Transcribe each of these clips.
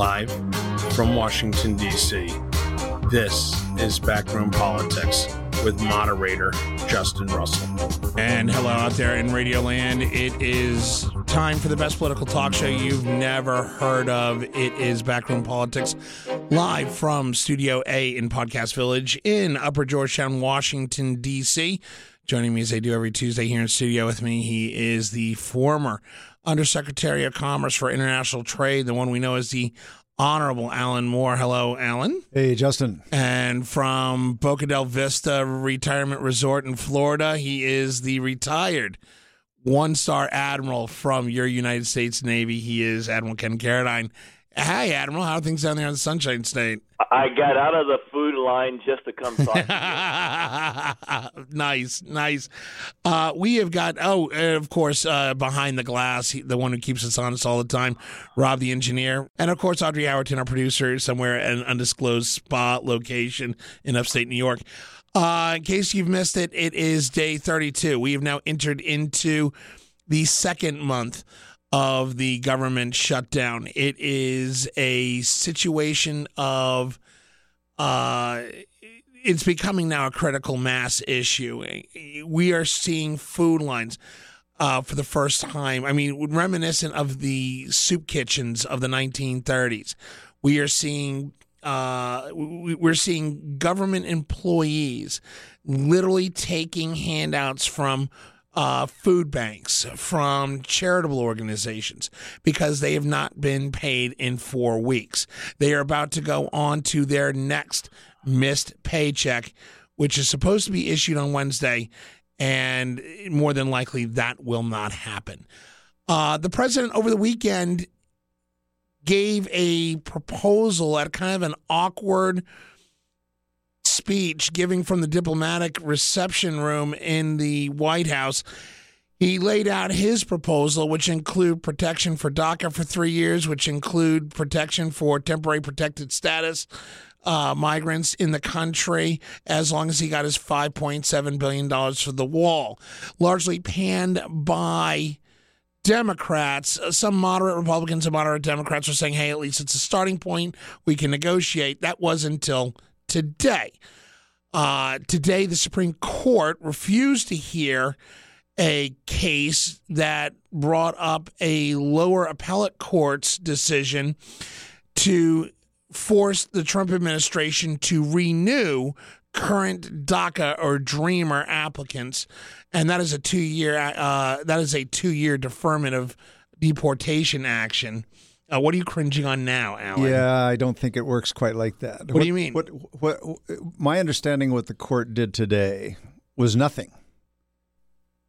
Live from Washington, D.C., this is Backroom Politics with moderator Justin Russell. And hello out there in Radio Land. It is time for the best political talk show you've never heard of. It is Backroom Politics live from Studio A in Podcast Village in Upper Georgetown, Washington, D.C. Joining me as I do every Tuesday here in studio with me, he is the former Undersecretary of Commerce for International Trade, the one we know as the Honorable Alan Moore. Hello, Alan. Hey, Justin. And from Boca del Vista Retirement Resort in Florida, he is the retired one star admiral from your United States Navy. He is Admiral Ken Carradine. Hey, Admiral, how are things down there in the Sunshine State? I got out of the food line just to come talk to you. nice, nice. Uh, we have got, oh, of course, uh, behind the glass, the one who keeps us honest all the time, Rob the engineer. And of course, Audrey Howerton, our producer, somewhere in an undisclosed spa location in upstate New York. Uh, in case you've missed it, it is day 32. We have now entered into the second month of the government shutdown. It is a situation of uh, it's becoming now a critical mass issue. We are seeing food lines. Uh, for the first time. I mean, reminiscent of the soup kitchens of the 1930s. We are seeing uh, we're seeing government employees literally taking handouts from uh, food banks, from charitable organizations, because they have not been paid in four weeks. They are about to go on to their next missed paycheck, which is supposed to be issued on Wednesday, and more than likely that will not happen. Uh, the president over the weekend gave a proposal at kind of an awkward speech giving from the diplomatic reception room in the White House. He laid out his proposal, which include protection for DACA for three years, which include protection for temporary protected status uh, migrants in the country, as long as he got his $5.7 billion for the wall. Largely panned by Democrats. Some moderate Republicans and moderate Democrats were saying, hey, at least it's a starting point. We can negotiate. That was until today. Uh, today, the Supreme Court refused to hear a case that brought up a lower appellate court's decision to force the Trump administration to renew current DACA or Dreamer applicants, and that is a two-year uh, that is a two-year deferment of deportation action. Uh, what are you cringing on now, Alan? Yeah, I don't think it works quite like that. What, what do you mean? What, what, my understanding, of what the court did today was nothing.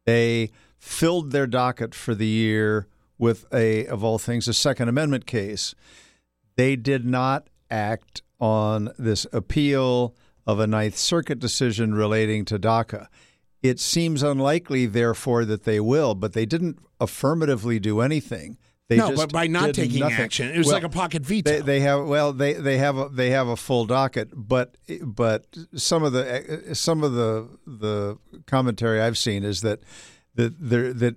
They filled their docket for the year with a, of all things, a Second Amendment case. They did not act on this appeal of a Ninth Circuit decision relating to DACA. It seems unlikely, therefore, that they will, but they didn't affirmatively do anything. They no, but by not taking nothing. action, it was well, like a pocket veto. They, they, have well, they they have a, they have a full docket, but but some of the some of the the commentary I've seen is that that there that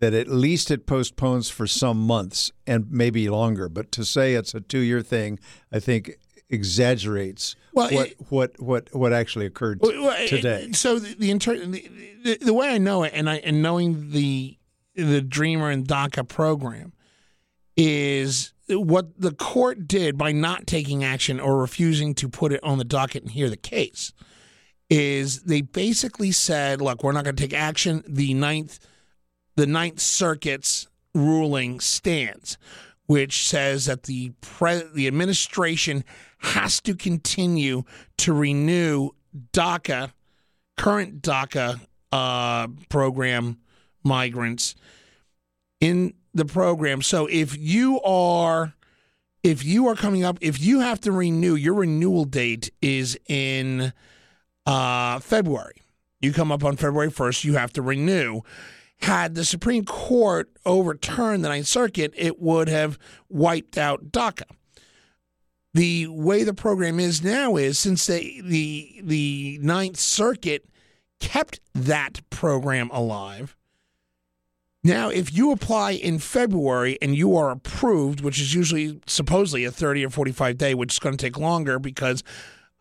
that at least it postpones for some months and maybe longer. But to say it's a two year thing, I think exaggerates well, what, it, what what what actually occurred well, today. So the the, inter- the the, the way I know it, and I and knowing the the Dreamer and DACA program is what the court did by not taking action or refusing to put it on the docket and hear the case is they basically said, look, we're not going to take action. The ninth the Ninth Circuit's ruling stands, which says that the pre- the administration has to continue to renew DACA, current DACA uh, program migrants in the program. So if you are if you are coming up, if you have to renew, your renewal date is in uh, February. You come up on February 1st, you have to renew. Had the Supreme Court overturned the Ninth Circuit, it would have wiped out DACA. The way the program is now is since they, the the Ninth Circuit kept that program alive, Now, if you apply in February and you are approved, which is usually supposedly a 30 or 45 day, which is going to take longer because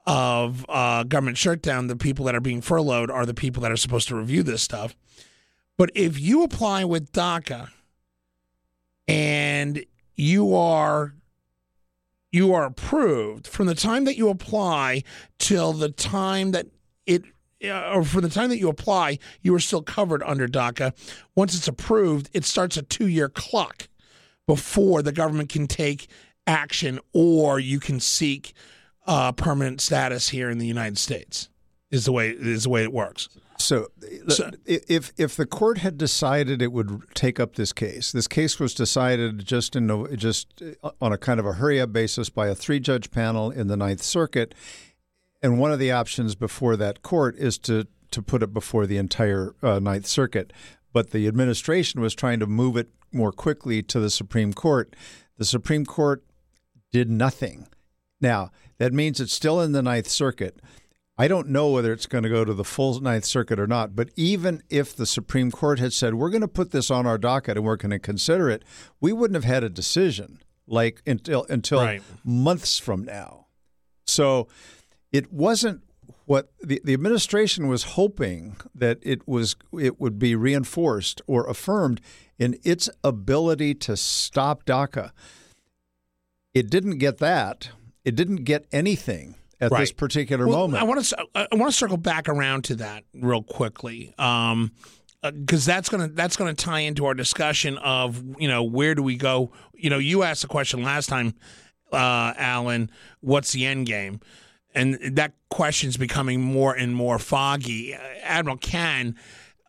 of uh, government shutdown, the people that are being furloughed are the people that are supposed to review this stuff. But if you apply with DACA and you are you are approved from the time that you apply till the time that it or from the time that you apply, you are still covered under DACA. Once it's approved, it starts a two year clock before the government can take action or you can seek uh, permanent status here in the United States. Is the way is the way it works. So, so, if if the court had decided it would take up this case, this case was decided just in just uh, on a kind of a hurry up basis by a three judge panel in the Ninth Circuit, and one of the options before that court is to to put it before the entire uh, Ninth Circuit. But the administration was trying to move it more quickly to the Supreme Court. The Supreme Court did nothing. Now that means it's still in the Ninth Circuit. I don't know whether it's going to go to the full Ninth Circuit or not, but even if the Supreme Court had said, we're going to put this on our docket and we're going to consider it, we wouldn't have had a decision like until until right. months from now. So it wasn't what the, the administration was hoping that it was it would be reinforced or affirmed in its ability to stop DACA. It didn't get that. It didn't get anything at right. this particular well, moment. I want to I want to circle back around to that real quickly. Um, because uh, that's gonna that's gonna tie into our discussion of you know where do we go? You know, you asked the question last time, uh, Alan. What's the end game? And that question's becoming more and more foggy. Uh, Admiral Ken,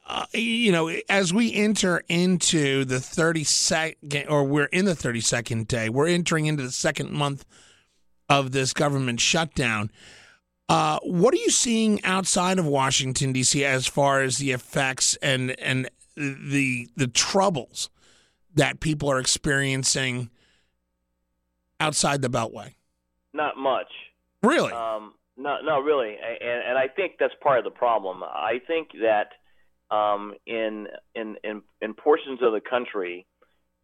uh, you know, as we enter into the 32nd, or we're in the 32nd day, we're entering into the second month of this government shutdown. Uh, what are you seeing outside of Washington D.C. as far as the effects and and the the troubles that people are experiencing outside the Beltway? Not much. Really? Um, no, no, really, and, and I think that's part of the problem. I think that um, in in in in portions of the country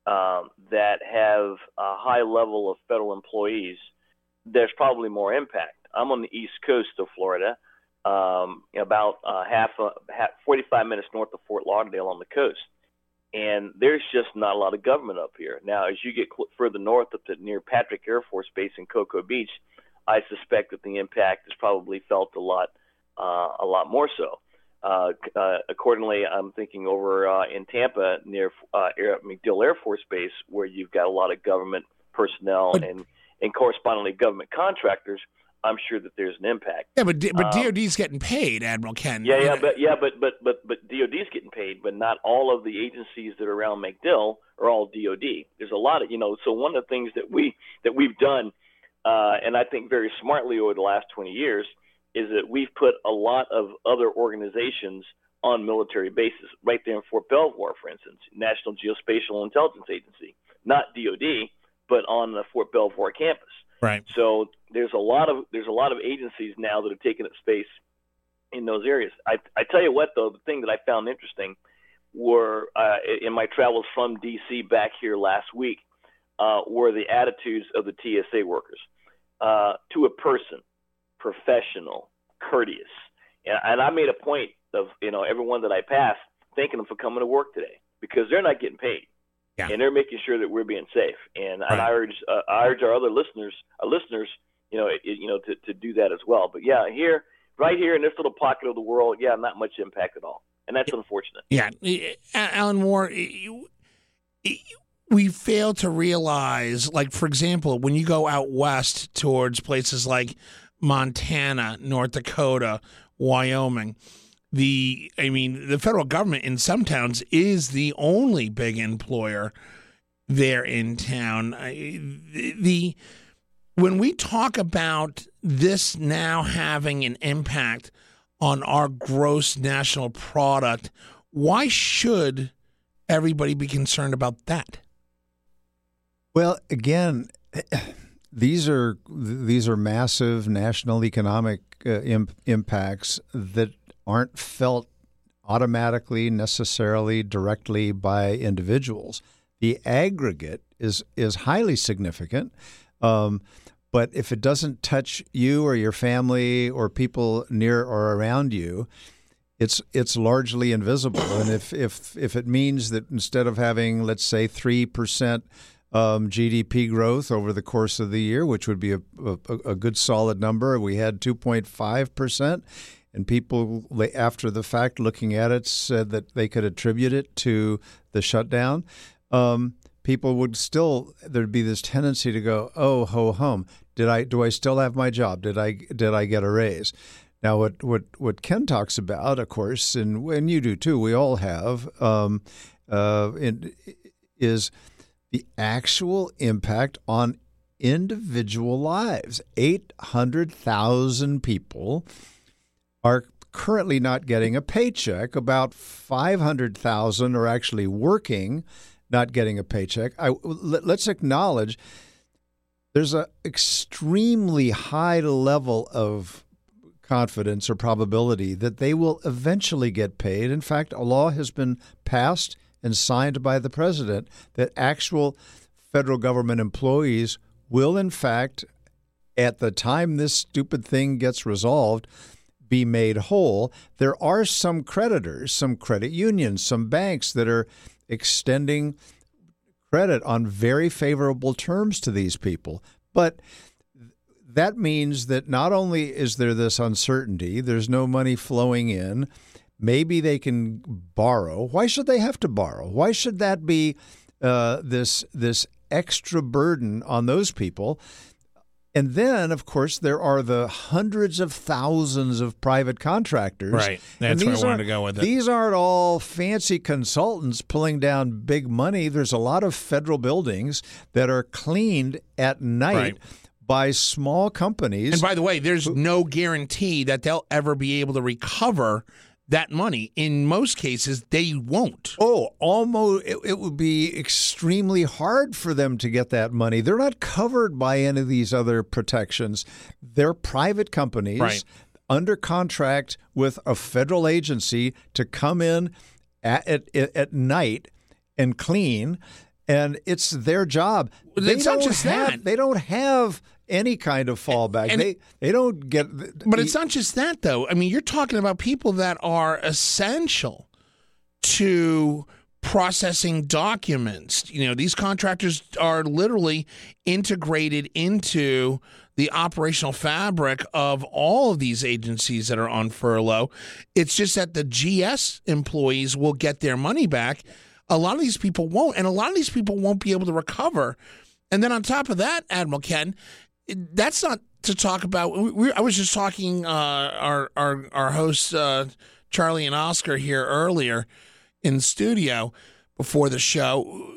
um, that have a high level of federal employees there's probably more impact. I'm on the east coast of Florida, um, about uh, half, uh, half 45 minutes north of Fort Lauderdale on the coast, and there's just not a lot of government up here. Now, as you get cl- further north up to near Patrick Air Force Base in Cocoa Beach, I suspect that the impact is probably felt a lot, uh, a lot more so. Uh, uh, accordingly, I'm thinking over uh, in Tampa near uh, Air, MacDill Air Force Base, where you've got a lot of government personnel but, and and correspondingly government contractors, I'm sure that there's an impact. Yeah, but but um, DoD's getting paid, Admiral Ken. Yeah, yeah, but yeah, but but but but DoD's getting paid, but not all of the agencies that are around MacDill are all DoD. There's a lot of you know. So one of the things that we that we've done, uh, and I think very smartly over the last 20 years, is that we've put a lot of other organizations on military bases, right there in Fort Belvoir, for instance, National Geospatial Intelligence Agency, not DoD but on the Fort Belvoir campus. Right. So there's a lot of there's a lot of agencies now that have taken up space in those areas. I I tell you what though, the thing that I found interesting were uh, in my travels from D.C. back here last week uh, were the attitudes of the TSA workers uh, to a person, professional, courteous, and, and I made a point of you know everyone that I passed thanking them for coming to work today because they're not getting paid yeah. and they're making sure that we're being safe. And, right. and I urge uh, I urge our other listeners, our listeners, you know, it, you know, to, to do that as well. But yeah, here, right here in this little pocket of the world, yeah, not much impact at all, and that's unfortunate. Yeah, Alan Moore. We fail to realize, like for example, when you go out west towards places like Montana, North Dakota, Wyoming the I mean the federal government in some towns is the only big employer there in town. the, when we talk about this now having an impact on our gross national product, why should everybody be concerned about that? Well, again, these are these are massive national economic uh, imp- impacts that aren't felt automatically, necessarily, directly by individuals. The aggregate is is highly significant. Um, but if it doesn't touch you or your family or people near or around you, it's it's largely invisible. And if if if it means that instead of having let's say three percent um, GDP growth over the course of the year, which would be a, a, a good solid number, we had two point five percent. And people, after the fact, looking at it, said that they could attribute it to the shutdown. Um, people would still there'd be this tendency to go, "Oh, ho hum, did I do I still have my job? Did I did I get a raise?" Now, what what what Ken talks about, of course, and when you do too, we all have, um, uh, is the actual impact on individual lives. Eight hundred thousand people are currently not getting a paycheck. About 500,000 are actually working, not getting a paycheck. I, let's acknowledge there's an extremely high level of confidence or probability that they will eventually get paid. In fact, a law has been passed and signed by the president that actual federal government employees will, in fact, at the time this stupid thing gets resolved, be made whole. There are some creditors, some credit unions, some banks that are extending credit on very favorable terms to these people. But that means that not only is there this uncertainty, there's no money flowing in. Maybe they can borrow. Why should they have to borrow? Why should that be uh, this this extra burden on those people? And then, of course, there are the hundreds of thousands of private contractors. Right. That's where I wanted to go with it. These aren't all fancy consultants pulling down big money. There's a lot of federal buildings that are cleaned at night. Right by small companies. And by the way, there's no guarantee that they'll ever be able to recover that money. In most cases, they won't. Oh, almost. It, it, would be extremely hard for them to get that money. They're not covered by any of these other protections. They're private companies right. under contract with a federal agency to come in at, at, at night and clean. And it's their job. Well, they don't have, that. They don't have any kind of fallback. And- they they don't get. But it's not just that, though. I mean, you're talking about people that are essential to processing documents. You know, these contractors are literally integrated into the operational fabric of all of these agencies that are on furlough. It's just that the GS employees will get their money back. A lot of these people won't, and a lot of these people won't be able to recover. And then on top of that, Admiral Ken, that's not to talk about. We, I was just talking uh, our our our hosts uh, Charlie and Oscar here earlier in studio before the show.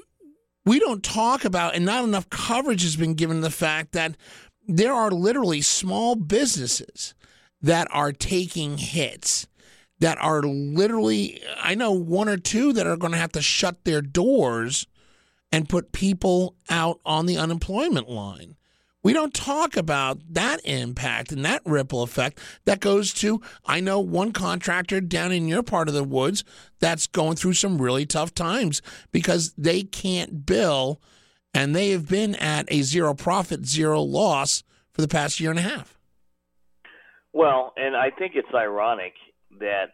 We don't talk about, and not enough coverage has been given the fact that there are literally small businesses that are taking hits. That are literally, I know one or two that are going to have to shut their doors and put people out on the unemployment line. We don't talk about that impact and that ripple effect that goes to, I know one contractor down in your part of the woods that's going through some really tough times because they can't bill and they have been at a zero profit, zero loss for the past year and a half. Well, and I think it's ironic that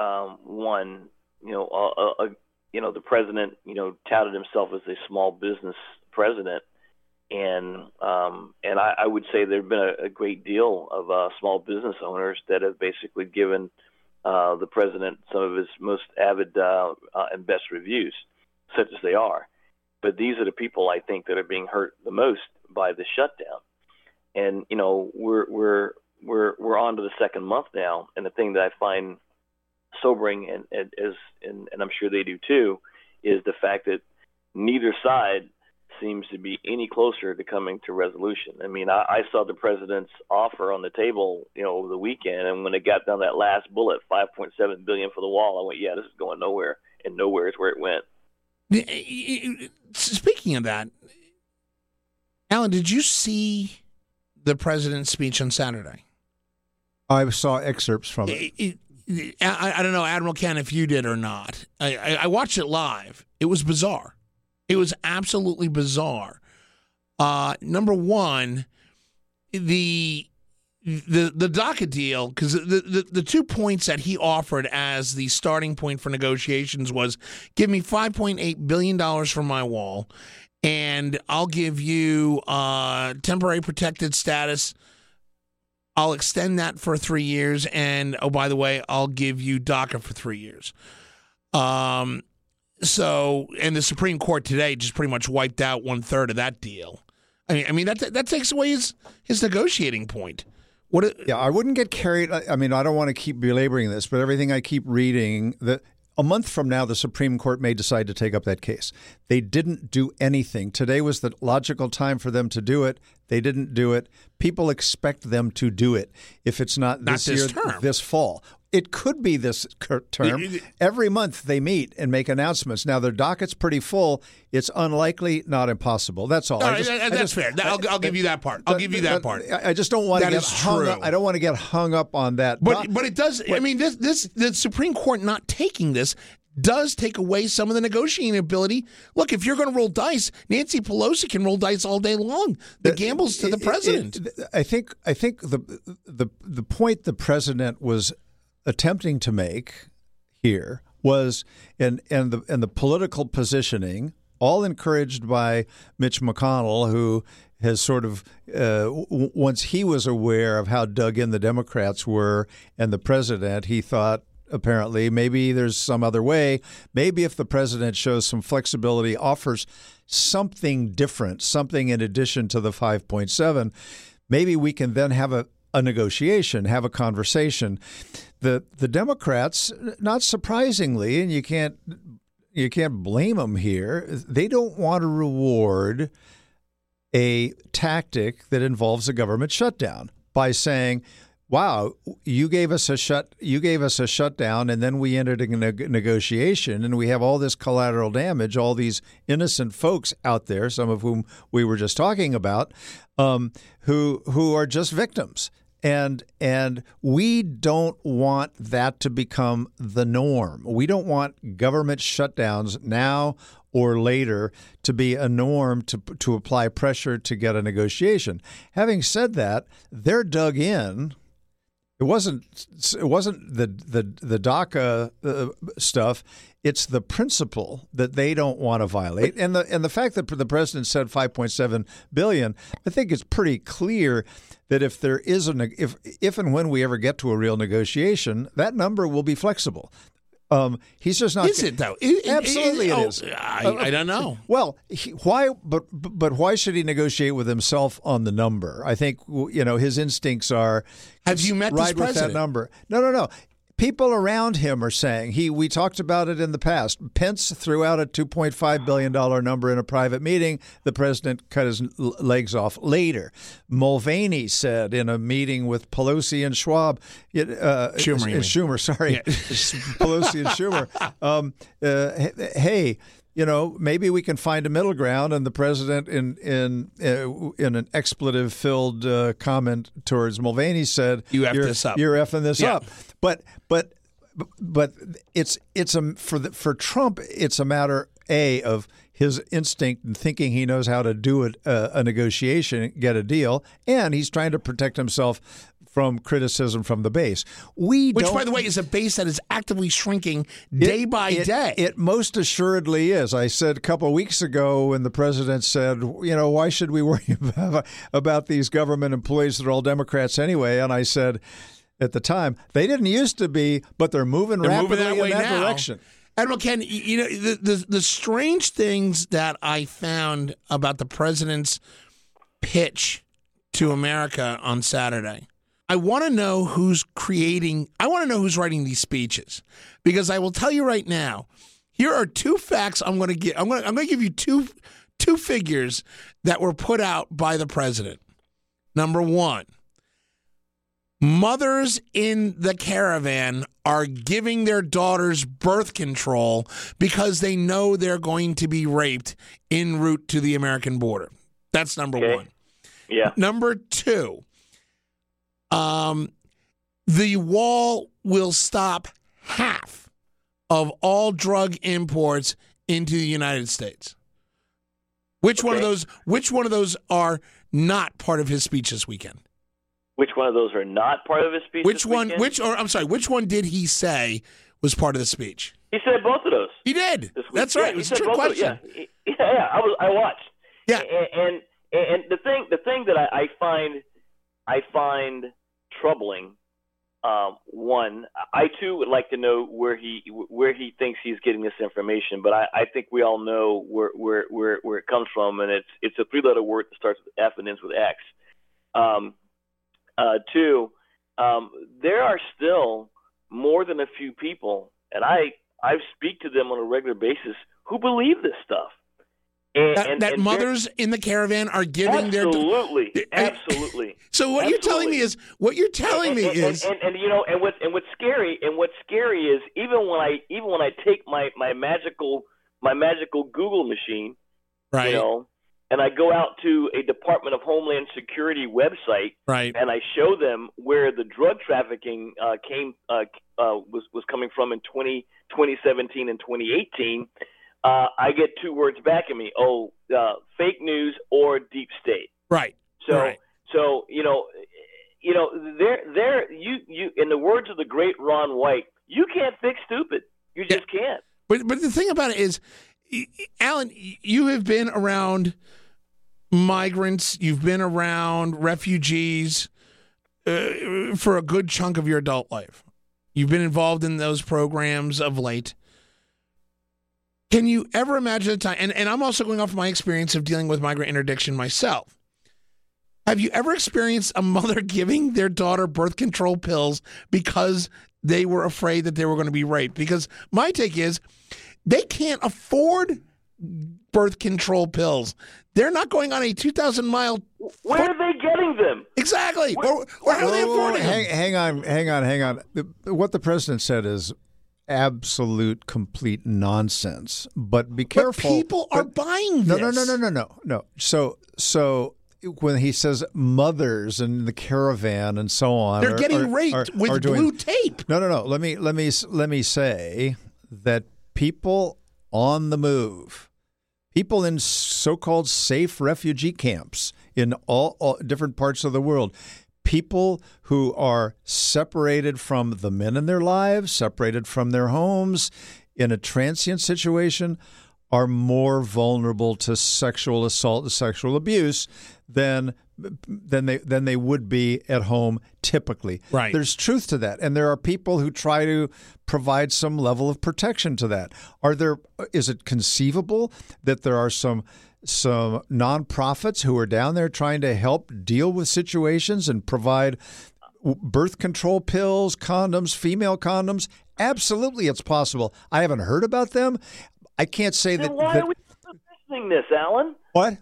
um, one, you know, a, a, you know, the president, you know, touted himself as a small business president, and um, and I, I would say there've been a, a great deal of uh, small business owners that have basically given uh, the president some of his most avid uh, uh, and best reviews, such as they are. But these are the people I think that are being hurt the most by the shutdown. And you know, we're we're we're we're on to the second month now, and the thing that I find sobering, and, and as and, and I'm sure they do too, is the fact that neither side seems to be any closer to coming to resolution. I mean, I, I saw the president's offer on the table, you know, over the weekend, and when it got down that last bullet, 5.7 billion for the wall, I went, yeah, this is going nowhere, and nowhere is where it went. Eh, eh, eh, speaking of that, Alan, did you see the president's speech on Saturday? I saw excerpts from it. it I, I don't know, Admiral Ken, if you did or not. I, I, I watched it live. It was bizarre. It was absolutely bizarre. Uh, number one, the the the DACA deal because the, the the two points that he offered as the starting point for negotiations was give me 5.8 billion dollars for my wall and I'll give you uh, temporary protected status I'll extend that for 3 years and oh by the way I'll give you DACA for 3 years um so and the Supreme Court today just pretty much wiped out one third of that deal I mean I mean that that takes away his his negotiating point what? Yeah, I wouldn't get carried. I mean, I don't want to keep belaboring this, but everything I keep reading that a month from now, the Supreme Court may decide to take up that case. They didn't do anything. Today was the logical time for them to do it. They didn't do it. People expect them to do it. If it's not, not this, this year, term. this fall. It could be this term. Every month they meet and make announcements. Now their docket's pretty full. It's unlikely, not impossible. That's all. all right, just, that's just, fair. I'll, I'll, give you that part. I'll give you that part. I just don't want to get hung true. up. I don't want to get hung up on that. But but it does. I mean, this this the Supreme Court not taking this does take away some of the negotiating ability. Look, if you're going to roll dice, Nancy Pelosi can roll dice all day long. The uh, gambles to the president. It, it, I think. I think the the the point the president was attempting to make here was and and the and the political positioning, all encouraged by Mitch McConnell, who has sort of uh, w- once he was aware of how dug in the Democrats were and the president, he thought apparently maybe there's some other way. Maybe if the president shows some flexibility, offers something different, something in addition to the 5.7, maybe we can then have a, a negotiation, have a conversation. The the Democrats, not surprisingly, and you can't you can't blame them here. They don't want to reward a tactic that involves a government shutdown by saying, "Wow, you gave us a shut you gave us a shutdown and then we entered a negotiation and we have all this collateral damage, all these innocent folks out there, some of whom we were just talking about, um, who who are just victims." And and we don't want that to become the norm. We don't want government shutdowns now or later to be a norm to to apply pressure to get a negotiation. Having said that, they're dug in. It wasn't it wasn't the the the DACA uh, stuff. It's the principle that they don't want to violate, and the and the fact that the president said 5.7 billion. I think it's pretty clear that if there is a if if and when we ever get to a real negotiation, that number will be flexible. Um, he's just not. Is it though? It, absolutely, it, it oh. I, I, don't know. Well, he, why? But but why should he negotiate with himself on the number? I think you know his instincts are. Have you met ride this president? with that number? No, no, no people around him are saying he we talked about it in the past pence threw out a 2.5 billion dollar number in a private meeting. The president cut his legs off later. Mulvaney said in a meeting with pelosi and schwab uh, schumer, uh, schumer sorry. Yeah. pelosi and schumer. Um, uh, hey you know, maybe we can find a middle ground. And the president, in in uh, in an expletive filled uh, comment towards Mulvaney, said, "You f you're, this up. You're effing this yeah. up." But but but it's it's a for the, for Trump, it's a matter a of his instinct and thinking he knows how to do it, uh, a negotiation, get a deal, and he's trying to protect himself from criticism from the base. We which, by the way, is a base that is actively shrinking day it, by it, day. It most assuredly is. I said a couple of weeks ago when the president said, you know, why should we worry about, about these government employees that are all Democrats anyway? And I said at the time they didn't used to be, but they're moving they're rapidly moving that in that now. direction. Admiral Ken, you know the, the the strange things that I found about the president's pitch to America on Saturday. I want to know who's creating, I want to know who's writing these speeches because I will tell you right now. Here are two facts I'm going to give. I'm going to, I'm going to give you two two figures that were put out by the president. Number 1. Mothers in the caravan are giving their daughters birth control because they know they're going to be raped en route to the American border. That's number Okay. 1. Yeah. Number 2 um, the wall will stop half of all drug imports into the United States. Which one of those? Which one of those are not part of his speech this weekend? Which one of those are not part of his speech? Which this one? weekend? Which or I'm sorry, which one did he say was part of the speech? He said both of those. He did. That's right. he it was a trick question. Yeah, yeah, yeah. I was. I watched. Yeah. And and, and the thing, the thing that I, I find, I find troubling. Um, one, I too would like to know where he where he thinks he's getting this information, but I, I think we all know where where where where it comes from, and it's it's a three letter word that starts with F and ends with X. Um, uh, two, um, there are still more than a few people, and I I speak to them on a regular basis who believe this stuff. And, That, and- that and mothers in the caravan are giving their. absolutely, I- absolutely. So what you're telling me is what you're telling me is and, you know, and what's and what's scary, and what's scary is even when I even when I take my my magical my magical Google machine, right, you know, and I go out to a Department of Homeland Security website right. and I show them where the drug trafficking uh, came uh, uh, was was coming from in 20, 2017 and 2018, uh, I get two words back at me: oh, uh, fake news or deep state. Right. So, Right. so you know, you know, there, there, you, you, in the words of the great Ron White, you can't fix stupid. You Yeah. just can't. But but the thing about it is, Alan, you have been around migrants, you've been around refugees uh, for a good chunk of your adult life. You've been involved in those programs of late. Can you ever imagine a time? And, and I'm also going off my experience of dealing with migrant interdiction myself. Have you ever experienced a mother giving their daughter birth control pills because they were afraid that they were going to be raped? Because my take is they can't afford birth control pills. They're not going on a 2,000 mile. Where are they getting them? Exactly. Or, or how are they Whoa, whoa, whoa, affording hang, them? hang on, hang on, hang on. The- What the president said is absolute, complete nonsense. But be But careful. people are but- buying no, this. no, no, no, no, no, no. So, so when he says mothers and the caravan and so on, They're are- getting are- raped are- with doing- blue tape. No, no, no. Let me let me let me say that people on the move, people in so-called safe refugee camps in all, all different parts of the world, people who are separated from the men in their lives, separated from their homes, in a transient situation, are more vulnerable to sexual assault and sexual abuse than than they than they would be at home typically. Right. There's truth to that, and there are people who try to provide some level of protection to that. Are there? Is it conceivable that there are some some nonprofits who are down there trying to help deal with situations and provide birth control pills, condoms, female condoms? Absolutely, it's possible. I haven't heard about them. I can't say Then that. why that- are we positioning this, Alan? what?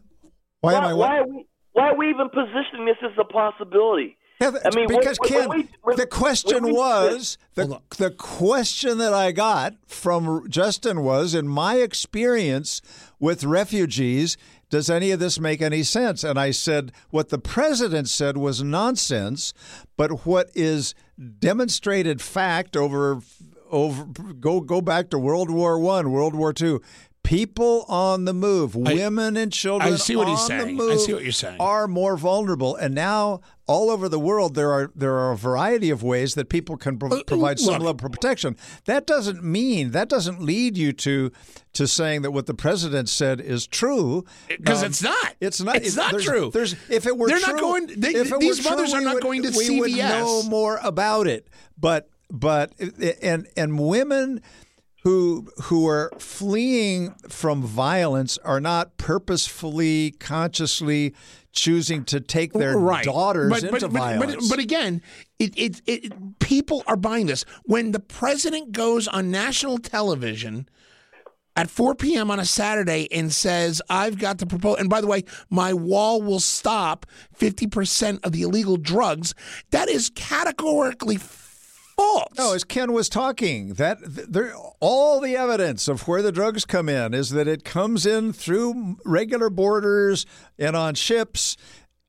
Why, am I? what? why are we why are we even positioning this as a possibility? Yeah, I mean, because when- Ken, when we- when- the question when was the the question that I got from Justin was, in my experience with refugees, does any of this make any sense? And I said what the president said was nonsense, but what is demonstrated fact over over go go back to World War One, World War Two. People on the move, women and children. I see what he's on the saying. I move see what you're saying. Are more vulnerable, and now all over the world there are there are a variety of ways that people can pro- Uh, provide some level of protection. That doesn't mean that doesn't lead you to to saying that what the president said is true Because Um, it's not. It's not. It's not there's- true. There's if it were They're true, not going- they- if it these were mothers true, are not would- going to we would CVS. know more about it. But but and and women who who are fleeing from violence are not purposefully, consciously choosing to take their right. daughters but, into but, violence. But, but again, it, it, it, people are buying this. When the president goes on national television at 4 p.m. on a Saturday and says, I've got to propose, and by the way, my wall will stop 50% of the illegal drugs, that is categorically false. No, as Ken was talking, that there, all the evidence of where the drugs come in is that it comes in through regular borders and on ships.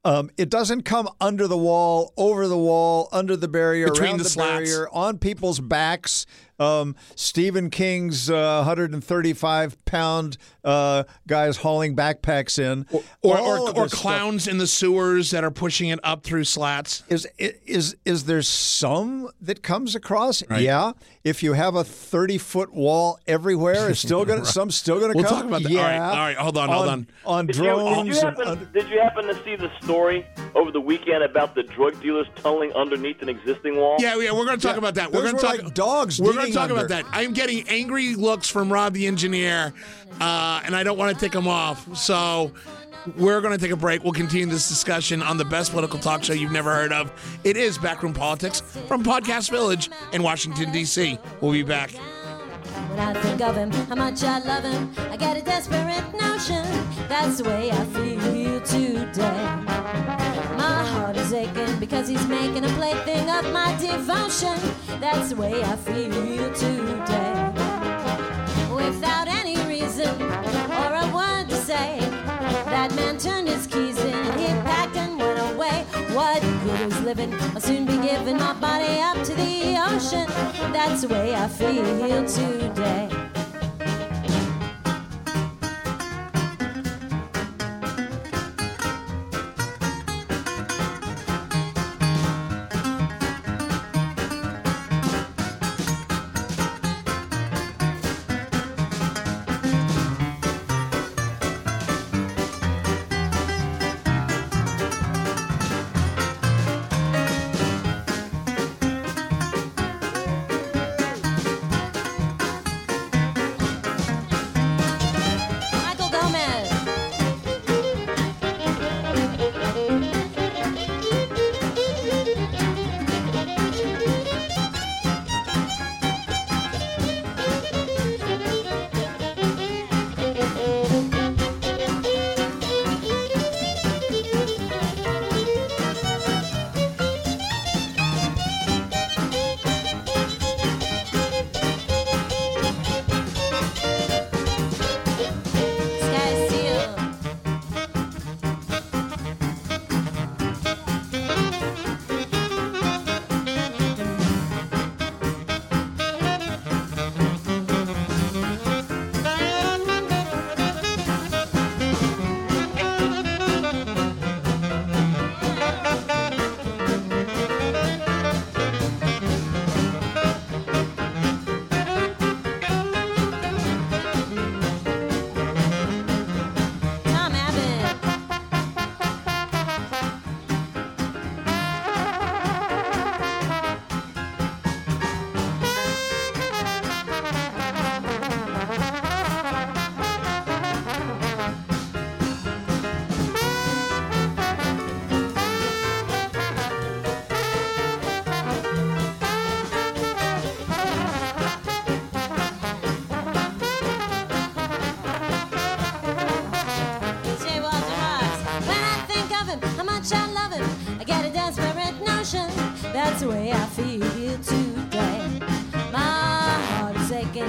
Um, it doesn't come under the wall, over the wall, under the barrier, Between around the the, barrier, on people's backs. Um, Stephen King's uh, 135 pound uh, guys hauling backpacks in, Or, All or, or this stuff. clowns in the sewers that are pushing it up through slats. Is is is there some that comes across? Yeah. If you have a thirty foot wall everywhere, it's still gonna some still gonna We'll come. talk about that. Yeah. All right, all right, hold on, hold on. On Did you, did, drones. you happen, under- did you happen to see the story over the weekend about the drug dealers tunneling underneath an existing wall? Yeah, yeah, we're going to talk Yeah, about that. We're going to were talk like dogs We're going talk about that. I'm getting angry looks from Rob the engineer, uh, and I don't want to take them off. So we're going to take a break. We'll continue this discussion on the best political talk show you've never heard of. It is Backroom Politics from Podcast Village in Washington D.C. We'll be back. When I think of him, how much I love him, I get a desperate notion. That's the way I feel today. My heart is aching because he's making a plaything of my devotion. That's the way I feel today. Without any reason or a word to say, that man turned his keys in, he packed and went away. What good is living? I'll soon be giving my body up to the ocean. That's the way I feel today.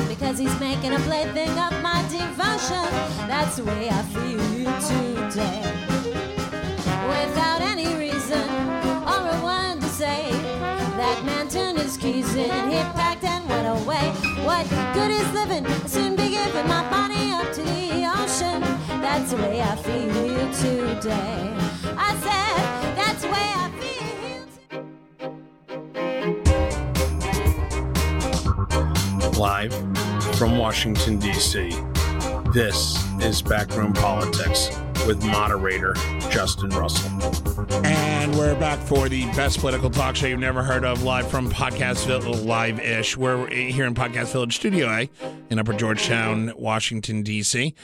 Because he's making a plaything of my devotion. That's the way I feel today. Without any reason or a word to say, that man turned his keys in, he packed and went away. What good is living? I'll soon be giving my body up to the ocean. That's the way I feel today. I said, that's the way I feel. Live from Washington, D.C., this is Backroom Politics with moderator Justin Russell. And we're back for the best political talk show you've never heard of, live from Podcast Village, live ish. We're here in Podcast Village Studio A in Upper Georgetown, Washington, D.C.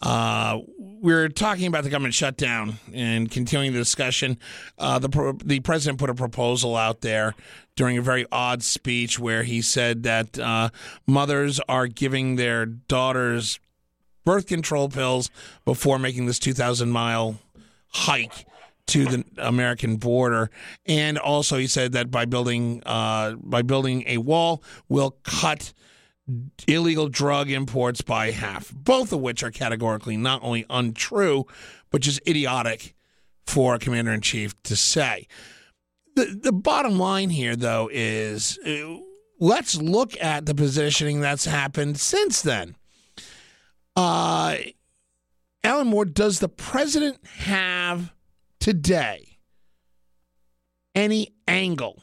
Uh, we're talking about the government shutdown and continuing the discussion. Uh, the the president put a proposal out there during a very odd speech where he said that uh, mothers are giving their daughters birth control pills before making this 2,000 mile hike to the American border. And also, he said that by building uh, by building a wall, will cut illegal drug imports by half. Both of which are categorically not only untrue, but just idiotic for a commander in chief to say. The the bottom line here, though, is uh, let's look at the positioning that's happened since then. Uh, Alan Moore, does the president have today any angle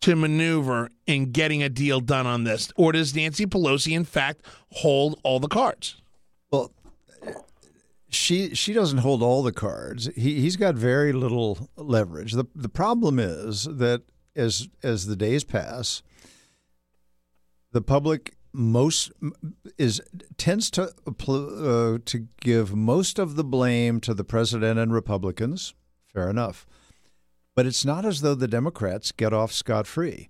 to maneuver in getting a deal done on this? Or does Nancy Pelosi, in fact, hold all the cards? Well, she she doesn't hold all the cards. He he's got very little leverage. the The problem is that as as the days pass, the public most is tends to uh, to give most of the blame to the president and Republicans. Fair enough, but it's not as though the Democrats get off scot free.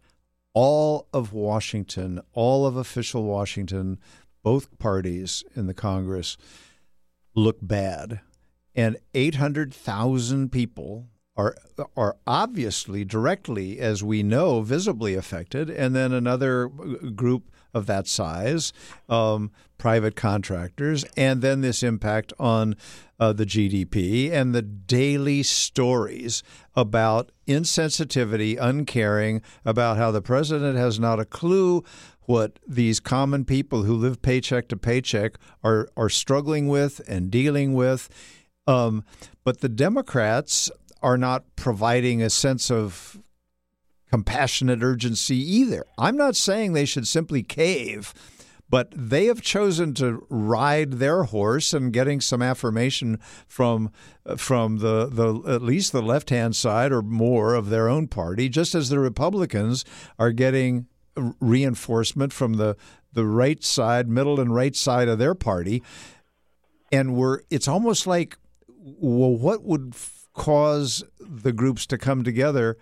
All of Washington, all of official Washington, both parties in the Congress look bad, and eight hundred thousand people are are obviously directly, as we know, visibly affected, and then another uh, group of that size, um, private contractors, and then this impact on uh, the GDP and the daily stories about insensitivity, uncaring, about how the president has not a clue what these common people who live paycheck to paycheck are are struggling with and dealing with. Um, but the Democrats are not providing a sense of compassionate urgency either. I'm not saying they should simply cave, but they have chosen to ride their horse and getting some affirmation from from the, the at least the left hand side or more of their own party, just as the Republicans are getting reinforcement from the the right side, middle and right side of their party. And we're it's almost like well, what would cause the groups to come together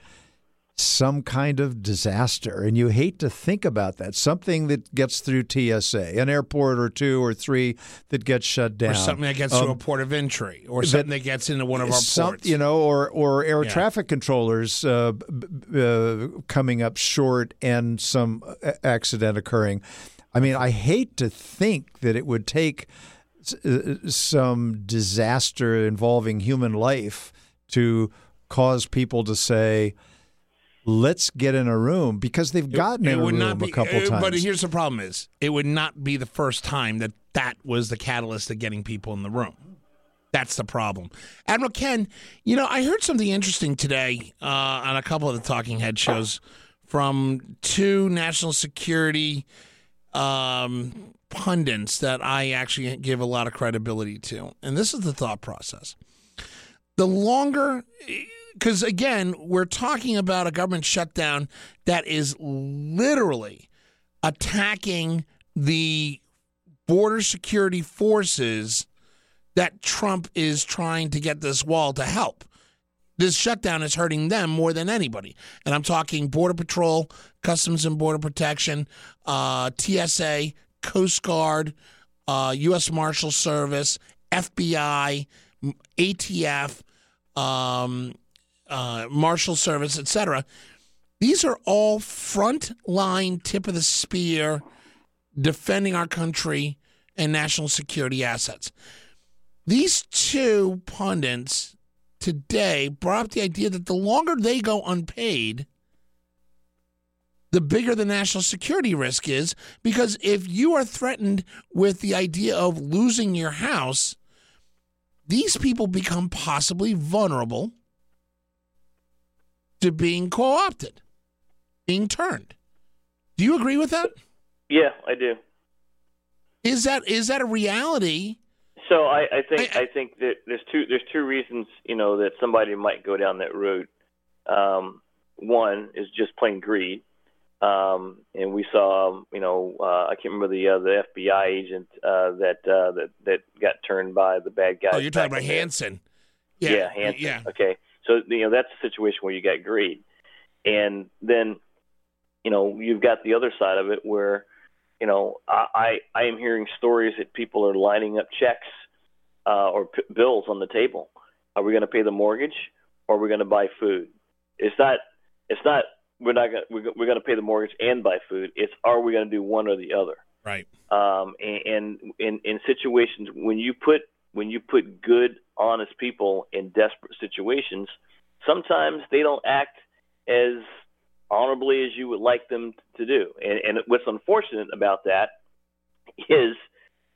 some kind of disaster. And you hate to think about that. Something that gets through TSA, an airport or two or three that gets shut down. Or something that gets um, to a port of entry, or something that, that gets into one of our some, ports. You know, or, or air yeah. traffic controllers uh, uh, coming up short and some uh, accident occurring. I mean, I hate to think that it would take uh, some disaster involving human life to cause people to say, let's get in a room because they've gotten it, it in a room be, a couple uh, times. But here's the problem: is it would not be the first time that that was the catalyst of getting people in the room. That's the problem. Admiral Ken, you know, I heard something interesting today uh, on a couple of the Talking Head shows from two national security um, pundits that I actually give a lot of credibility to. And this is the thought process. The longer because again, we're talking about a government shutdown that is literally attacking the border security forces that Trump is trying to get this wall to help. This shutdown is hurting them more than anybody. And I'm talking Border Patrol, Customs and Border Protection, uh, TSA, Coast Guard, uh, U.S. Marshal Service, FBI, ATF, um, uh, Marshal Service, etc. These are all front line, tip of the spear, defending our country and national security assets. These two pundits today brought up the idea that the longer they go unpaid, the bigger the national security risk is. Because if you are threatened with the idea of losing your house, these people become possibly vulnerable to being co opted, being turned. Do you agree with that? Yeah, I do. Is that is that a reality? So I, I think I, I, think that there's two there's two reasons you know that somebody might go down that route. Um, one is just plain greed, um, and we saw you know uh, I can't remember the uh, the FBI agent uh, that uh, that that got turned by the bad guy. Oh, you're talking about Hanssen. Yeah, yeah, Hanssen. Yeah. Okay. So you know that's a situation where you got greed, and then you know you've got the other side of it where you know I I, I am hearing stories that people are lining up checks uh, or p- bills on the table. Are we going to pay the mortgage or are we going to buy food? It's not it's not we're not going we're, we're going to pay the mortgage and buy food. It's are we going to do one or the other? Right. Um, and, and in in situations when you put when you put good honest people in desperate situations, sometimes they don't act as honorably as you would like them to do. And, and what's unfortunate about that is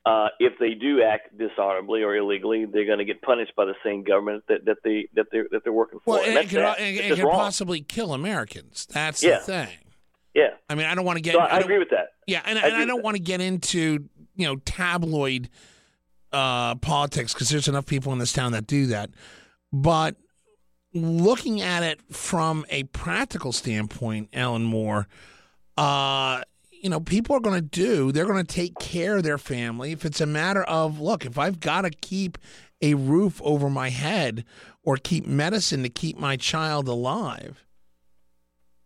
uh, if they do act dishonorably or illegally, they're going to get punished by the same government that, that they that they that they're working for. Well, and it, could, sad. it, it could possibly kill Americans. That's Yeah. the thing. Yeah. I mean, I don't want to get. So I, I agree with that. Yeah, and, I and I don't want to get into you know tabloid uh, politics because there's enough people in this town that do that. But looking at it from a practical standpoint, Alan Moore, uh, you know, people are going to do. They're going to take care of their family. If it's a matter of look, if I've got to keep a roof over my head or keep medicine to keep my child alive,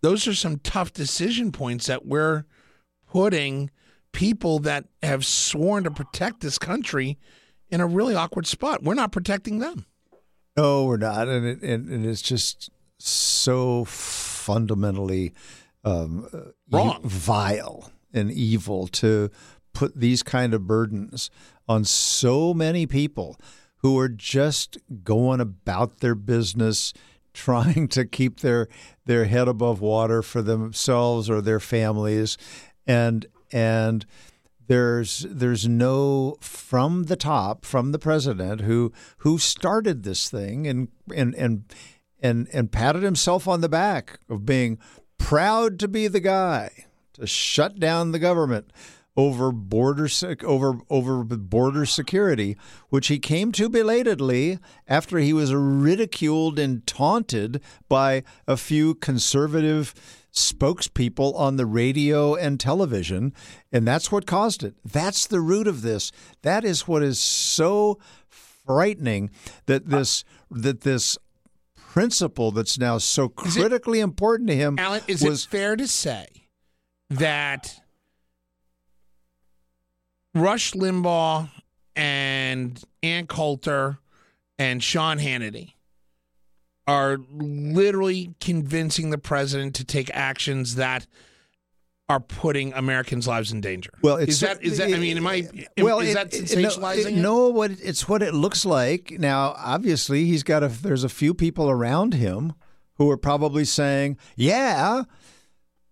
those are some tough decision points that we're putting people that have sworn to protect this country in a really awkward spot. We're not protecting them. No, we're not, and it, and, and it's just so fundamentally um, uh, Wrong. vile and evil to put these kind of burdens on so many people who are just going about their business, trying to keep their their head above water for themselves or their families, and and there's there's no from the top from the president who who started this thing and and and and and patted himself on the back of being proud to be the guy to shut down the government over border over over border security which he came to belatedly after he was ridiculed and taunted by a few conservative spokespeople on the radio and television, and that's what caused it. That's the root of this. That is what is so frightening that uh, this that this principle that's now so Is it- critically important to him Alan, is was it fair to say that Rush Limbaugh and Ann Coulter and Sean Hannity are literally convincing the president to take actions that are putting Americans' lives in danger. Well, it's is that is that? I mean, am I? well, is it- that sensationalizing? No, it? no, what it- it's what it looks like. Now, obviously, he's got a. There's a few people around him who are probably saying, "Yeah,"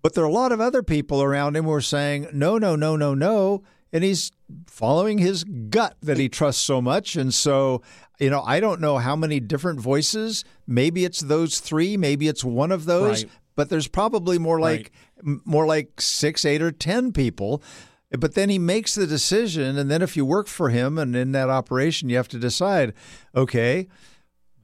but there are a lot of other people around him who are saying, "No, no, no, no, no," and he's following his gut that he trusts so much, and so. You know, I don't know how many different voices. Maybe it's those three. Maybe it's one of those. Right. But there's probably more like m- more like six, eight, or ten people. But then he makes the decision, and then if you work for him and in that operation, you have to decide, okay,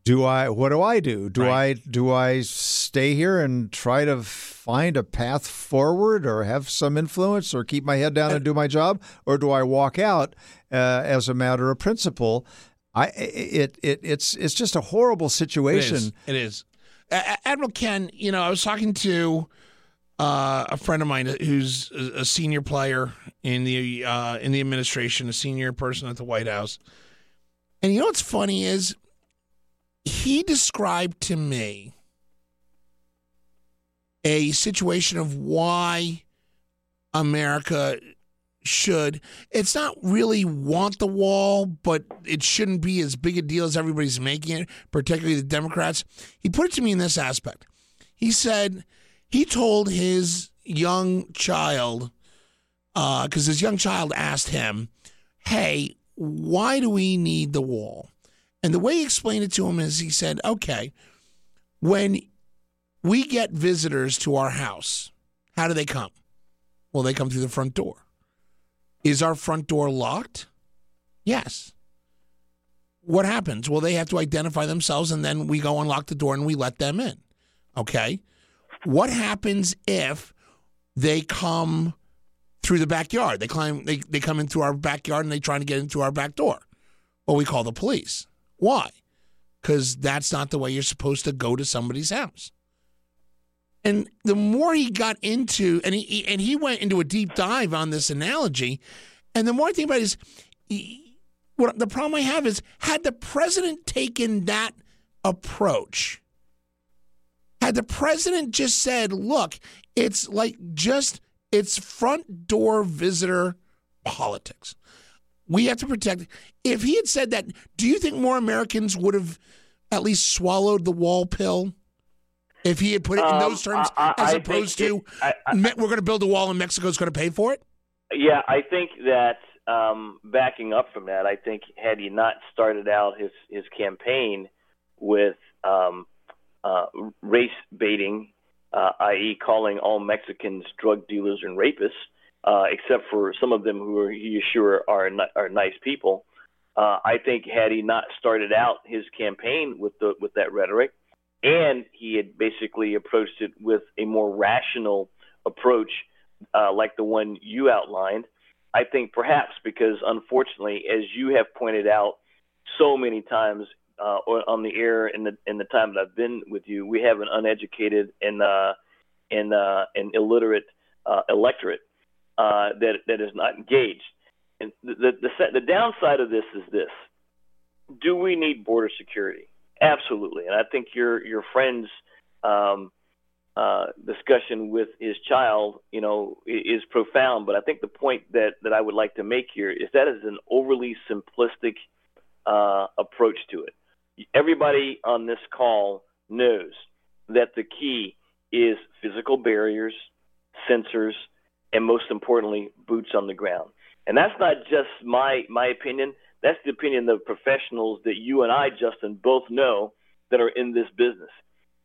do I? What do I do? Do Right. I do I stay here and try to find a path forward, or have some influence, or keep my head down and do my job, or do I walk out uh, as a matter of principle? I it it it's it's just a horrible situation. is. It is. A- A- Admiral Ken, you know, I was talking to uh, a friend of mine who's a a senior player in the uh, in the administration, a senior person at the White House, and you know what's funny is he described to me a situation of why America should it's not really want the wall but it shouldn't be as big a deal as everybody's making it particularly the democrats. He put it to me in this aspect. He said he told his young child uh, because his young child asked him hey why do we need the wall and the way he explained it to him is he said okay when we get visitors to our house how do they come well they come through the front door is our front door locked? Yes. What happens? Well, they have to identify themselves and then we go unlock the door and we let them in. Okay. What happens if they come through the backyard? They climb they, they come in through our backyard and they try to get into our back door. Well, we call the police. Why? Because that's not the way you're supposed to go to somebody's house. And the more he got into, and he and he went into a deep dive on this analogy, and the more I think about it is, he- what the problem I have is, had the president taken that approach, had the president just said, "Look, it's like just it's front door visitor politics." We have to protect. If he had said that, do you think more Americans would have at least swallowed the wall pill? If he had put it in Um, those terms, I- I- as I opposed to it- we're going to build a wall and Mexico's going to pay for it. Yeah, I think that um, backing up from that, I think had he not started out his his campaign with um, uh, race baiting, uh, i.e., calling all Mexicans drug dealers and rapists, uh, except for some of them who are, he is sure are are nice people. Uh, I think had he not started out his campaign with the with that rhetoric, and he had basically approached it with a more rational approach, uh, like the one you outlined, I think perhaps because unfortunately, as you have pointed out so many times uh, on the air in the in the time that I've been with you, we have an uneducated and uh, and uh, an illiterate uh, electorate uh, that that is not engaged. And the the, the the downside of this is this: Do we need border security? Absolutely, and I think your your friends. Um, uh, discussion with his child, you know, i- is profound. But I think the point that, that I would like to make here is that is an overly simplistic uh, approach to it. Everybody on this call knows that the key is physical barriers, sensors, and most importantly, boots on the ground. And that's not just my my opinion. That's the opinion of professionals that you and I, Justin, both know that are in this business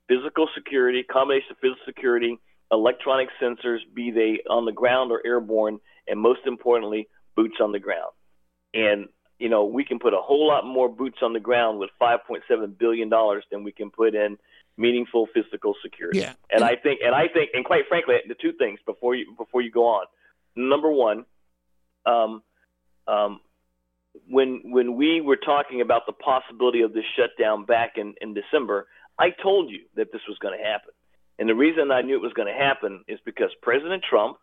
physical security, combination of physical security, electronic sensors, be they on the ground or airborne, and most importantly, boots on the ground. And you know, we can put a whole lot more boots on the ground with 5.7 billion dollars than we can put in meaningful physical security. Yeah. And I think, and I think, and quite frankly, the two things before you before you go on. Number one, um, um, when when we were talking about the possibility of this shutdown back in, in December, I told you that this was going to happen. And the reason I knew it was going to happen is because President Trump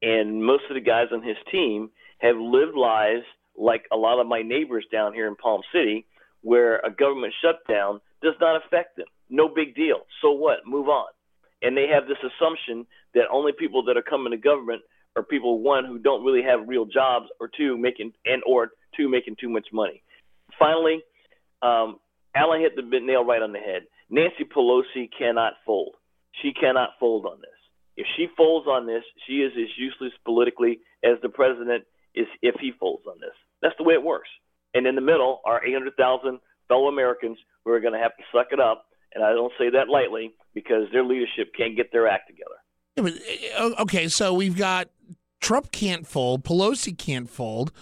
and most of the guys on his team have lived lives like a lot of my neighbors down here in Palm City, where a government shutdown does not affect them. No big deal. So what? Move on. And they have this assumption that only people that are coming to government are people one who don't really have real jobs, or two making and or two making too much money. Finally, um, Alan hit the nail right on the head. Nancy Pelosi cannot fold. She cannot fold on this. If she folds on this, she is as useless politically as the president is if he folds on this. That's the way it works. And in the middle are 800,000 fellow Americans who are going to have to suck it up. And I don't say that lightly because their leadership can't get their act together. Yeah, but, uh, okay, so we've got Trump can't fold, Pelosi can't fold.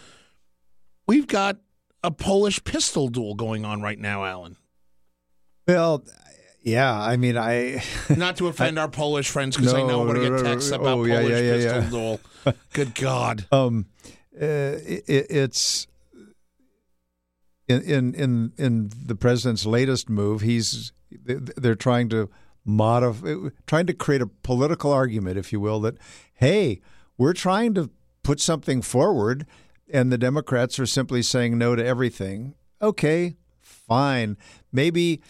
We've got a Polish pistol duel going on right now, Alan. Well, yeah. I mean, I Not to offend our Polish friends because I know we're going to get texts about Oh, yeah, Polish yeah, yeah, pistol yeah. duel. Good God. um, uh, it, it's in in in in the president's latest move. He's they're trying to modify, trying to create a political argument, if you will, that hey, we're trying to put something forward, and the Democrats are simply saying no to everything. Okay, fine, maybe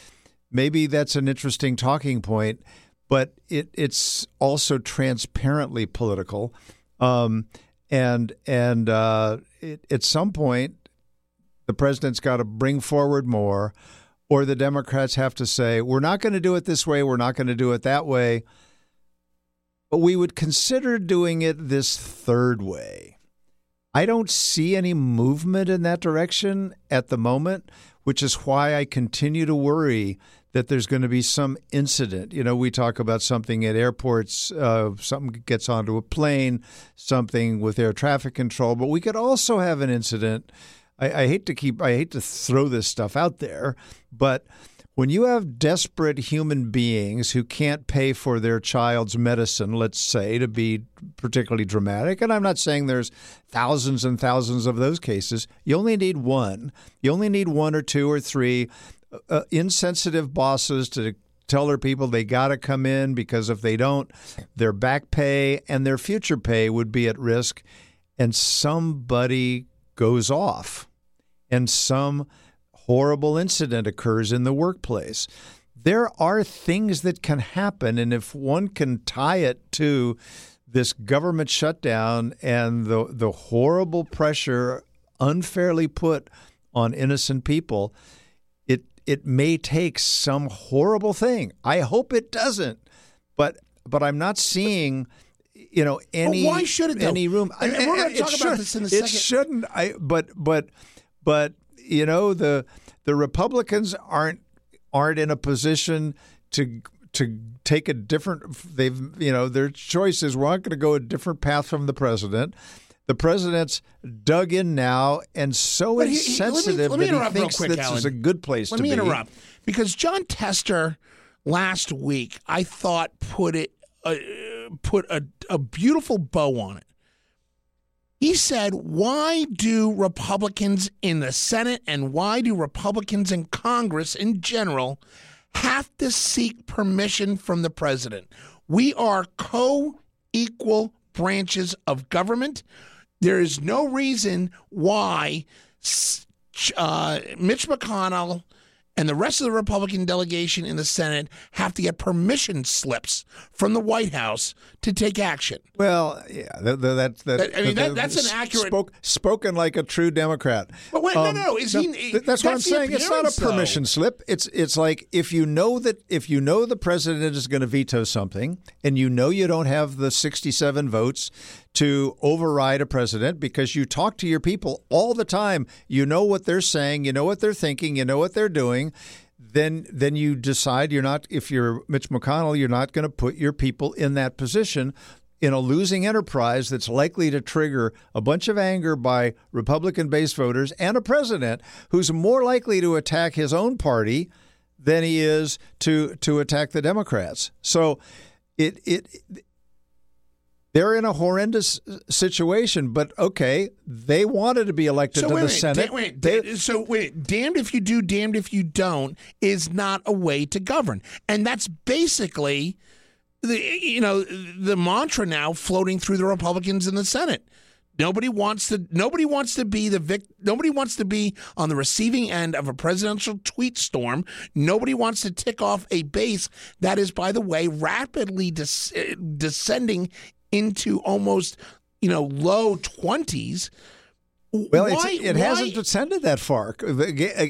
maybe that's an interesting talking point, but it, it's also transparently political. Um, and and uh, it, at some point, the president's got to bring forward more, or the Democrats have to say, we're not going to do it this way, we're not going to do it that way, but we would consider doing it this third way. I don't see any movement in that direction at the moment, which is why I continue to worry that there's going to be some incident. You know, we talk about something at airports, uh, something gets onto a plane, something with air traffic control, but we could also have an incident. I, I hate to keep, I hate to throw this stuff out there, but when you have desperate human beings who can't pay for their child's medicine, let's say, to be particularly dramatic, and I'm not saying there's thousands and thousands of those cases, you only need one. You only need one or two or three uh, insensitive bosses to tell their people they got to come in because if they don't, their back pay and their future pay would be at risk. And somebody goes off and some horrible incident occurs in the workplace. There are things that can happen. And if one can tie it to this government shutdown and the, the horrible pressure unfairly put on innocent people, it it may take some horrible thing. I hope it doesn't, but but I'm not seeing. You know any why should it, though? any room? And- and we're gonna it talk about this in a It shouldn't. I but but but you know the the Republicans aren't aren't in a position to to take a different they've you know their choice is we're not going to go a different path from the president. The president's dug in now and so But he- he- let me- insensitive let me that he interrupt thinks quick, this is a good place Let to me be. interrupt because Jon Tester last week I thought put it uh, put a, a beautiful bow on it. He said, "Why do Republicans in the Senate and why do Republicans in Congress in general have to seek permission from the president? We are co-equal branches of government. There is no reason why uh, Mitch McConnell and the rest of the Republican delegation in the Senate have to get permission slips from the White House to take action. well yeah that, that, that, I mean, that- that's an accurate- spoke, spoken like a true democrat But wait, no, um, no, is he- th- that's what i'm saying it's not a though. permission slip it's it's like if you know that if you know the president is going to veto something and you know you don't have the 67 votes to override a president because you talk to your people all the time. You know what they're saying. You know what they're thinking. You know what they're doing. Then then you decide you're not if you're Mitch McConnell you're not going to put your people in that position in a losing enterprise that's likely to trigger a bunch of anger by Republican base voters and a president who's more likely to attack his own party than he is to to attack the Democrats. So it it they're in a horrendous situation, but okay, they wanted to be elected So to wait, the Senate. da- wait, They- so wait, damned if you do, damned if you don't is not a way to govern, and that's basically the you know the mantra now floating through the Republicans in the Senate. Nobody wants to. Nobody wants to be the vic. Nobody wants to be on the receiving end of a presidential tweet storm. Nobody wants to tick off a base that is, by the way, rapidly des- uh, descending into almost you know low twenties. well, it's, Why- it why- hasn't descended that far.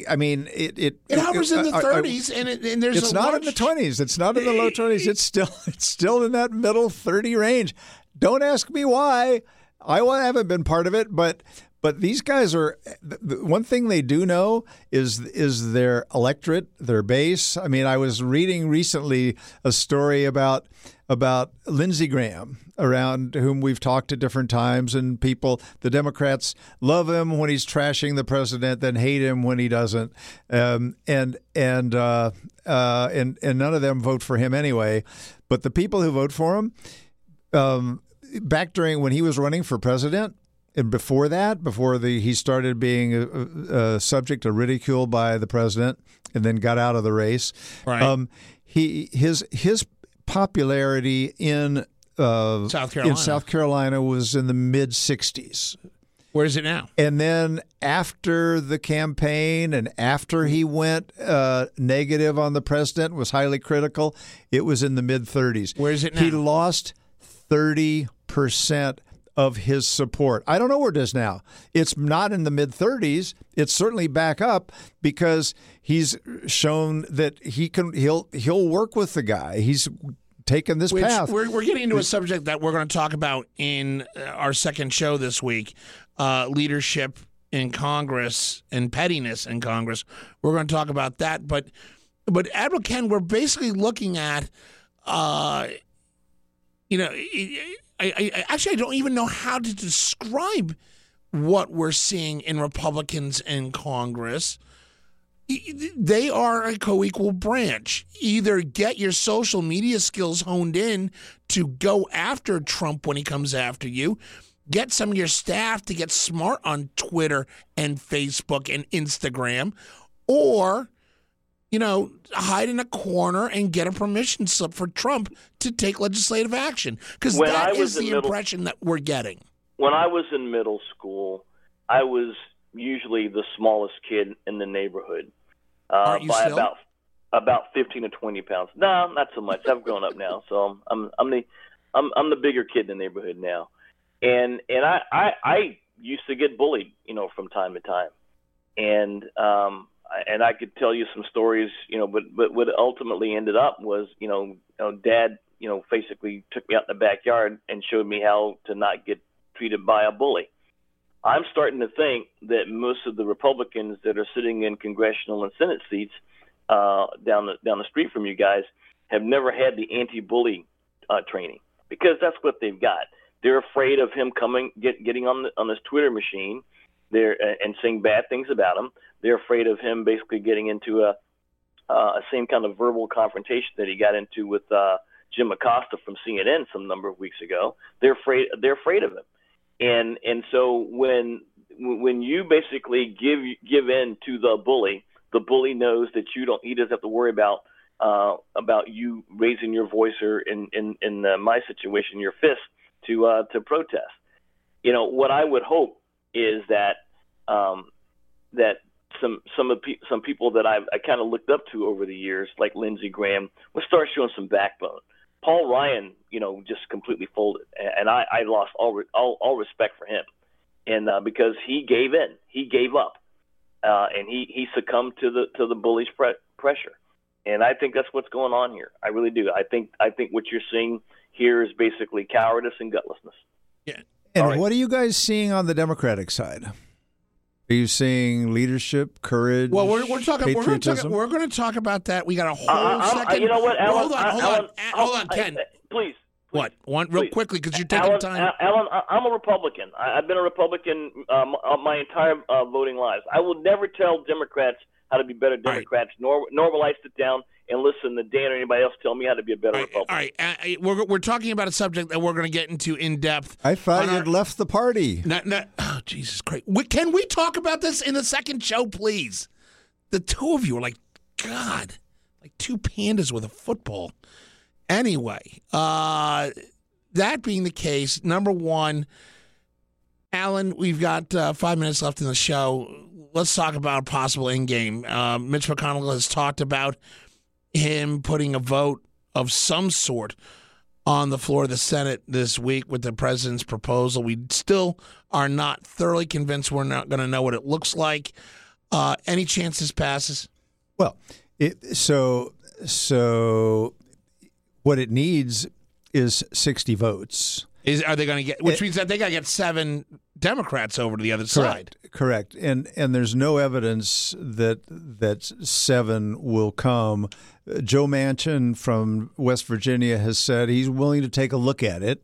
I mean, it it, It hovers uh, in the I- I- 30s, and, it, and there's it's not large, in the twenties. It's not in the low twenties. It's still it's still in that middle thirty range. Don't ask me why. I haven't been part of it, but but these guys are. One thing they do know is is their electorate, their base. I mean, I was reading recently a story about about Lindsey Graham, around whom we've talked at different times, and people, the Democrats love him when he's trashing the president, then hate him when he doesn't, um, and and uh, uh, and and none of them vote for him anyway. But the people who vote for him, um, back during when he was running for president. And before that, before the he started being a, a, subject of ridicule by the president, and then got out of the race. Right. Um, he his his popularity in uh, South Carolina. in South Carolina was in the mid '60s. Where is it now? And then after the campaign and after he went uh, negative on the president, was highly critical, it was in the mid 30s. Where is it now? He lost 30% of his support. I don't know where it is now. It's not in the mid 30s. It's certainly back up because he's shown that he can he'll he'll work with the guy. He's taken this Which path. we're, we're getting into a subject that we're going to talk about in uh, our second show this week uh, leadership in Congress and pettiness in Congress. We're going to talk about that. But, but Admiral Ken, we're basically looking at, uh, you know, I, I, I actually I don't even know how to describe what we're seeing in Republicans in Congress they are a co-equal branch. Either get your social media skills honed in to go after Trump when he comes after you, get some of your staff to get smart on Twitter and Facebook and Instagram, or you know, hide in a corner and get a permission slip for Trump to take legislative action. Because that I was in the middle- impression that we're getting. when I was in middle school, I was usually the smallest kid in the neighborhood. Uh, by still? about about fifteen to twenty pounds. No, not so much. I've grown up now, so I'm I'm, I'm the I'm I'm the bigger kid in the neighborhood now, and and I, I I used to get bullied, you know, know, from time to time, and um, and I could tell you some stories, you know, but but what ultimately ended up was, you know, you know Dad, you know, basically took me out in the backyard and showed me how to not get treated by a bully. I'm starting to think that most of the Republicans that are sitting in congressional and Senate seats uh, down the down the street from you guys have never had the anti-bully uh, training because that's what they've got. They're afraid of him coming, get, getting on the, on this Twitter machine, there and saying bad things about him. They're afraid of him basically getting into a uh, same kind of verbal confrontation that he got into with uh, Jim Acosta from CNN some number of weeks ago. They're afraid. They're afraid of him, and and so when when you basically give give in to the bully, the bully knows that you don't. He doesn't have to worry about uh, about you raising your voice or in in in uh, my situation, your fist to uh, to protest. You know what I would hope is that um, that some some of pe- some people that I've I kind of looked up to over the years, like Lindsey Graham, will start showing some backbone. Paul Ryan, you know, just completely folded, and I, I lost all, re- all all respect for him, and uh, because he gave in, he gave up, uh, and he he succumbed to the to the bully's pre- pressure, and I think that's what's going on here. I really do. I think I think what you're seeing here is basically cowardice and gutlessness. Yeah. And All right. what are you guys seeing on the Democratic side? Are you seeing leadership, courage? Well, we're, we're talking. We're going to talk. We're going to talk about that. We got a whole Uh, I- I- second. you know what, Alan? hold on, hold Alan, on, A- hold on, I- Ken. I- please. what? One real please. quickly because you're taking Alan, time. Alan, I- I'm a Republican. I- I've been a Republican um, uh, my entire uh, voting lives. I will never tell Democrats how to be better right. Democrats, nor nor will I sit down and listen to Dan or anybody else tell me how to be a better all right, Republican. all right. Uh, uh, we're we're talking about a subject that we're going to get into in depth. I thought you'd our- left the party. No, no, oh, Jesus Christ! We, can we talk about this in the second show, please? The two of you are like, God, like two pandas with a football. Anyway, uh, that being the case, number one, Alan, we've got uh, five minutes left in the show. Let's talk about a possible in game. Uh, Mitch McConnell has talked about him putting a vote of some sort on the floor of the Senate this week with the president's proposal. We still are not thoroughly convinced we're not going to know what it looks like. Uh, any chance this passes? Well, it, so so what it needs is 60 votes. Is are they going to get? Which It- means that they got to get seven Democrats over to the other side. Correct. Correct. And and there's no evidence that that seven will come. Joe Manchin from West Virginia has said he's willing to take a look at it.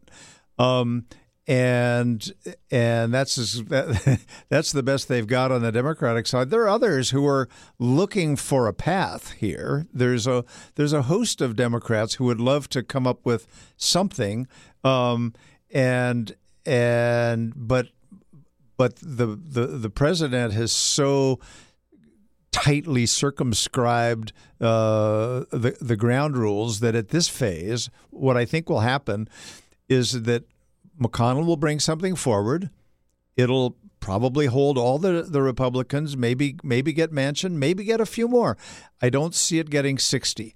Um, and and that's that's the best they've got on the Democratic side. There are others who are looking for a path here. There's a there's a host of Democrats who would love to come up with something, um, and and but but the, the the president has so tightly circumscribed uh, the the ground rules that at this phase, what I think will happen is that McConnell will bring something forward. It'll probably hold all the the Republicans, maybe maybe get Manchin, maybe get a few more. I don't see it getting sixty.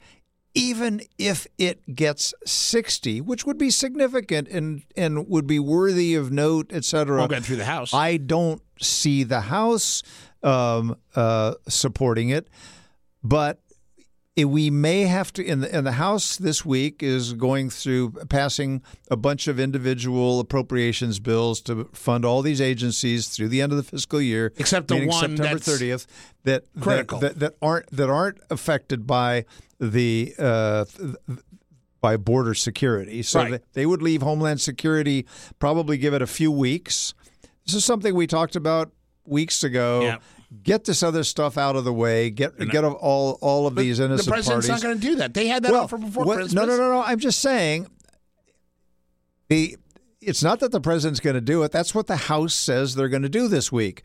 Even if it gets 60, which would be significant and, and would be worthy of note, et cetera, Won't get through the House. I don't see the House um, uh, supporting it, but we may have to. In the, in the House this week is going through passing a bunch of individual appropriations bills to fund all these agencies through the end of the fiscal year, Except the one September thirtieth. That, that critical. that, that aren't that aren't affected by the. Uh, th- by border security. So Right. they would leave Homeland Security, probably give it a few weeks. This is something we talked about weeks ago. Yeah. Get this other stuff out of the way. Get get all all of these innocent the president's parties. not going to do that. They had that well, offer before what- Christmas. no, no, no, no. I'm just saying. The it's not that the president's going to do it. That's what the House says they're going to do this week.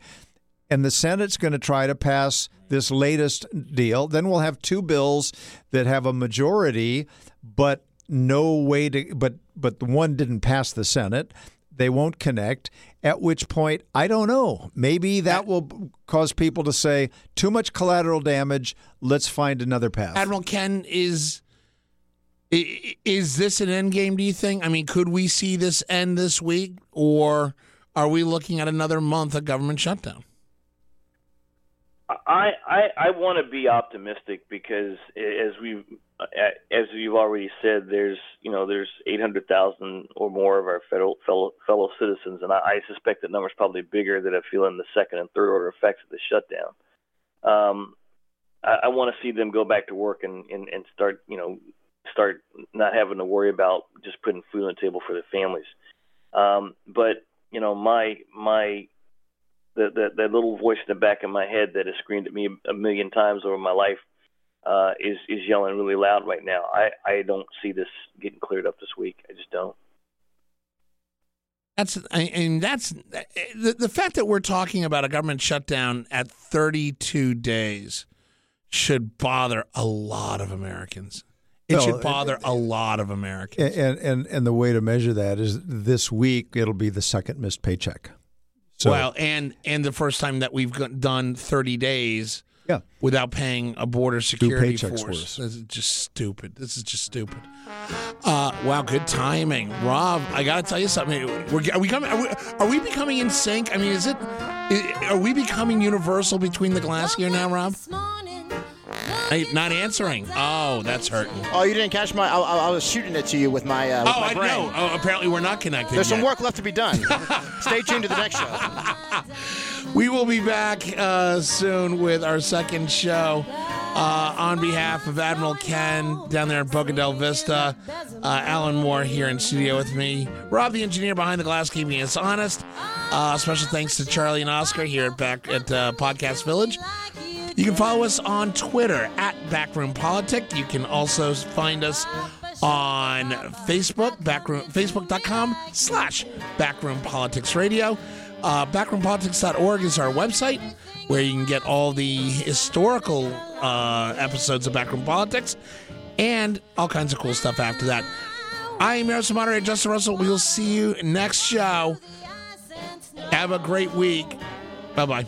And the Senate's going to try to pass this latest deal. Then we'll have two bills that have a majority, but no way to. But but the one didn't pass the Senate. They won't connect. At which point, I don't know. Maybe that will cause people to say too much collateral damage. Let's find another path. Admiral Ken is. Is this an end game? Do you think? I mean, could we see this end this week, or are we looking at another month of government shutdown? I I, I want to be optimistic because as we as you've already said, there's you know there's 800,000 or more of our federal fellow fellow citizens, and I, I suspect that number's probably bigger that are feeling the second and third order effects of the shutdown. Um, I, I want to see them go back to work and, and and start you know start not having to worry about just putting food on the table for their families. Um, but you know my my the, the that little voice in the back of my head that has screamed at me a million times over my life uh, is is yelling really loud right now. I I don't see this getting cleared up this week. I just don't. That's and that's the the fact that we're talking about a government shutdown at 32 days should bother a lot of Americans. It No, should bother a lot of Americans. And, and and the way to measure that is this week it'll be the second missed paycheck. So well, and and the first time that we've done 30 days yeah, without paying a border security paychecks force. worth. This is just stupid. This is just stupid. Uh, wow, good timing, Rob. I got to tell you something. We're, are we coming? Are we, are we becoming in sync? I mean, is it? Are we becoming universal between the glass here now, Rob? This morning, Hey, not answering. Oh, that's hurting. Oh, you didn't catch my. I, I I was shooting it to you with my. Uh, with Oh, my I brain. know. Oh, apparently we're not connected. There's some work left to be done. Stay tuned to the next show. We will be back uh, soon with our second show. Uh, on behalf of Admiral Ken down there in Boca del Vista, uh, Alan Moore here in studio with me, Rob the engineer behind the glass keeping us honest. Uh, special thanks to Charlie and Oscar here at back at uh, Podcast Village. You can follow us on Twitter at Backroom Politic. You can also find us on Facebook, backroom, facebook.com slash Backroom Politics Radio. Uh, backroompolitics.org is our website where you can get all the historical uh, episodes of Backroom Politics and all kinds of cool stuff after that. I am your host moderator, Justin Russell. We will see you next show. Have a great week. Bye bye.